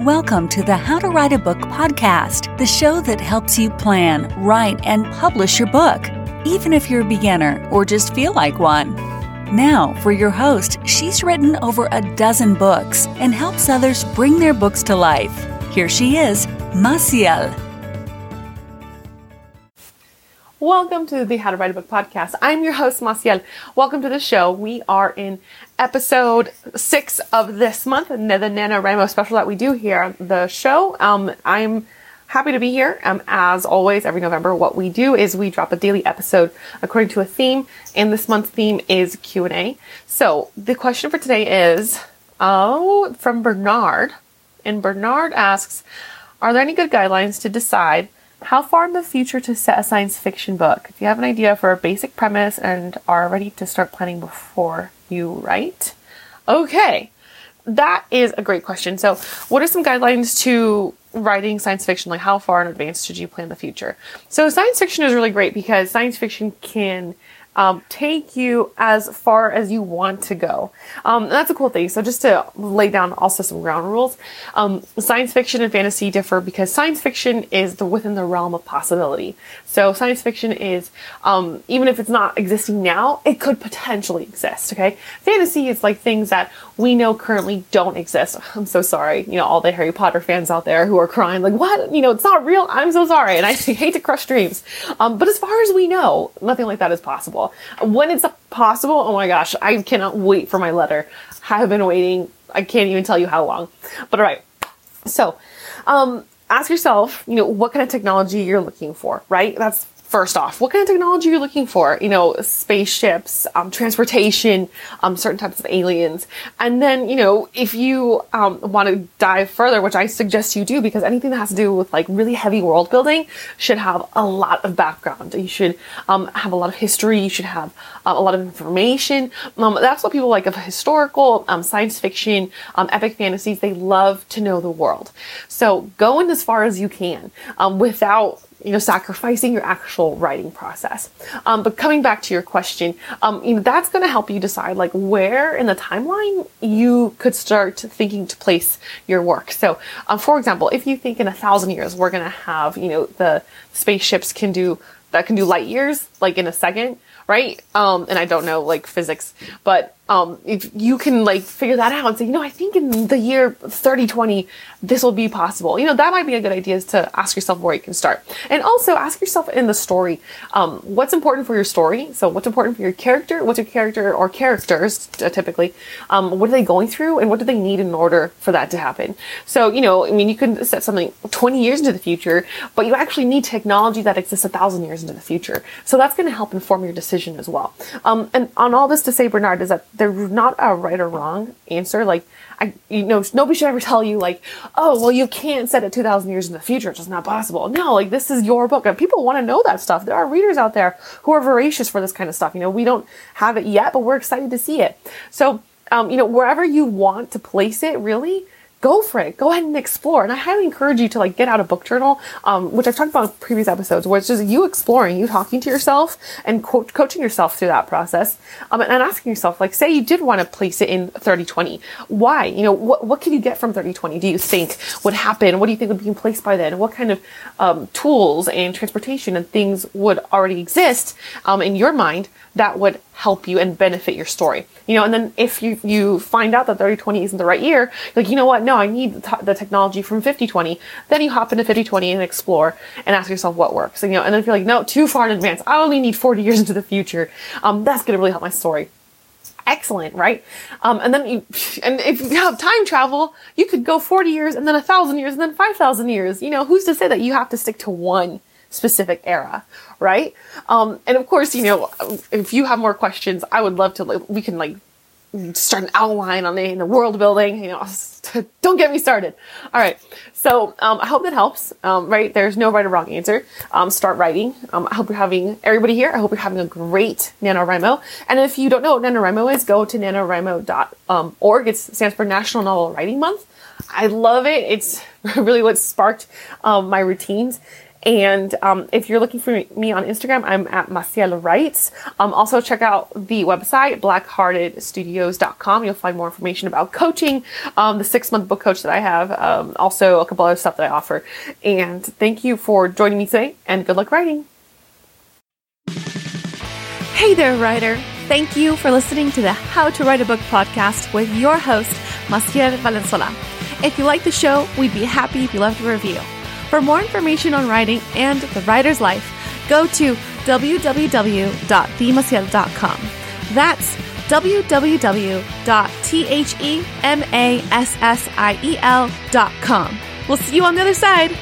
Welcome to the How to Write a Book podcast, the show that helps you plan, write, and publish your book, even if you're a beginner or just feel like one. Now, for your host, she's written over a dozen books and helps others bring their books to life. Here she is, Maciel. Welcome to the How to Write a Book podcast. I'm your host, Maciel. Welcome to the show. We are in episode six of this month, the NaNoWriMo special that we do here on the show. Um, I'm happy to be here. Um, as always, every November, what we do is we drop a daily episode according to a theme, and this month's theme is Q&A. So the question for today is, oh, from Bernard, and Bernard asks, are there any good guidelines to decide how far in the future to set a science fiction book? If you have an idea for a basic premise and are ready to start planning before you write? Okay, that is a great question. So, what are some guidelines to writing science fiction? Like, how far in advance should you plan the future? So, science fiction is really great because science fiction can um, take you as far as you want to go. Um, that's a cool thing. So just to lay down also some ground rules, um, science fiction and fantasy differ because science fiction is the within the realm of possibility. So science fiction is um, even if it's not existing now, it could potentially exist. Okay, fantasy is like things that we know currently don't exist. I'm so sorry, you know, all the Harry Potter fans out there who are crying like, what? You know, it's not real. I'm so sorry, and I hate to crush dreams. Um, but as far as we know, nothing like that is possible. When it's possible, oh my gosh, I cannot wait for my letter. I have been waiting. I can't even tell you how long. But all right. So, um, ask yourself, you know, what kind of technology you're looking for, right? That's first off, what kind of technology you're looking for? You know, spaceships, um, transportation, um, certain types of aliens. And then, you know, if you um, want to dive further, which I suggest you do, because anything that has to do with like really heavy world building should have a lot of background. You should um, have a lot of history. You should have uh, a lot of information. Um, that's what people like of historical, um, science fiction, epic fantasies. They love to know the world. So go in as far as you can without you know, sacrificing your actual writing process. Um, but coming back to your question, um, you know, that's going to help you decide like where in the timeline you could start thinking to place your work. So, um, for example, if you think in a thousand years we're going to have, you know, the spaceships can do that can do light years like in a second, right? Um, and I don't know like physics, but um, if you can like figure that out and say, you know, I think in the year 3020, this will be possible. You know, that might be a good idea is to ask yourself where you can start. And also ask yourself in the story, um, what's important for your story? So what's important for your character? What's your character or characters uh, typically? Um, what are they going through and what do they need in order for that to happen? So, you know, I mean, you can set something 20 years into the future, but you actually need technology that exists a thousand years into the future. So that's going to help inform your decision as well. Um, and on all this to say, Bernard, is that there's not a right or wrong answer. Like, I, you know, nobody should ever tell you like, oh, well, you can't set it 2,000 years in the future. It's just not possible. No, like this is your book. And people want to know that stuff. There are readers out there who are voracious for this kind of stuff. You know, we don't have it yet, but we're excited to see it. So, um, you know, wherever you want to place it, really, go for it. Go ahead and explore. And I highly encourage you to like get out a book journal, um, which I've talked about in previous episodes, where it's just you exploring, you talking to yourself and co- coaching yourself through that process, um, and asking yourself, like, say you did want to place it in 3020. Why? You know, what, what can you get from 3020? Do you think would happen? What do you think would be in place by then? What kind of um, tools and transportation and things would already exist um, in your mind that would help you and benefit your story. You know, and then if you, you find out that 3020 isn't the right year, like, you know what? No, I need the, technology from 5020. Then you hop into 5020 and explore and ask yourself what works. And, you know, and then if you're like, no, too far in advance, I only need 40 years into the future. Um, that's going to really help my story excellent, right? Um, and then you, and if you have time travel, you could go 40 years and then a thousand years and then 5,000 years. You know, who's to say that you have to stick to one specific era, right? Um, and of course, you know, if you have more questions, I would love to, like, we can like start an outline on the, the world building, you know, don't get me started. All right. So, um, I hope that helps. Um, right. There's no right or wrong answer. Um, start writing. Um, I hope you're having everybody here. I hope you're having a great NaNoWriMo. And if you don't know what NaNoWriMo is, go to nanowrimo.org. It stands for National Novel Writing Month. I love it. It's really what sparked um, my routines And um, if you're looking for me on Instagram, I'm at Maciel Writes. Um, also, check out the website, blackheartedstudios.com. You'll find more information about coaching, um, the six month book coach that I have, um, also a couple other stuff that I offer. And thank you for joining me today, and good luck writing. Hey there, writer. Thank you for listening to the How to Write a Book podcast with your host, Maciel Valenzuela. If you like the show, we'd be happy if you left a review. For more information on writing and the writer's life, go to www.themaciel.com. That's www.themassiel.com. We'll see you on the other side.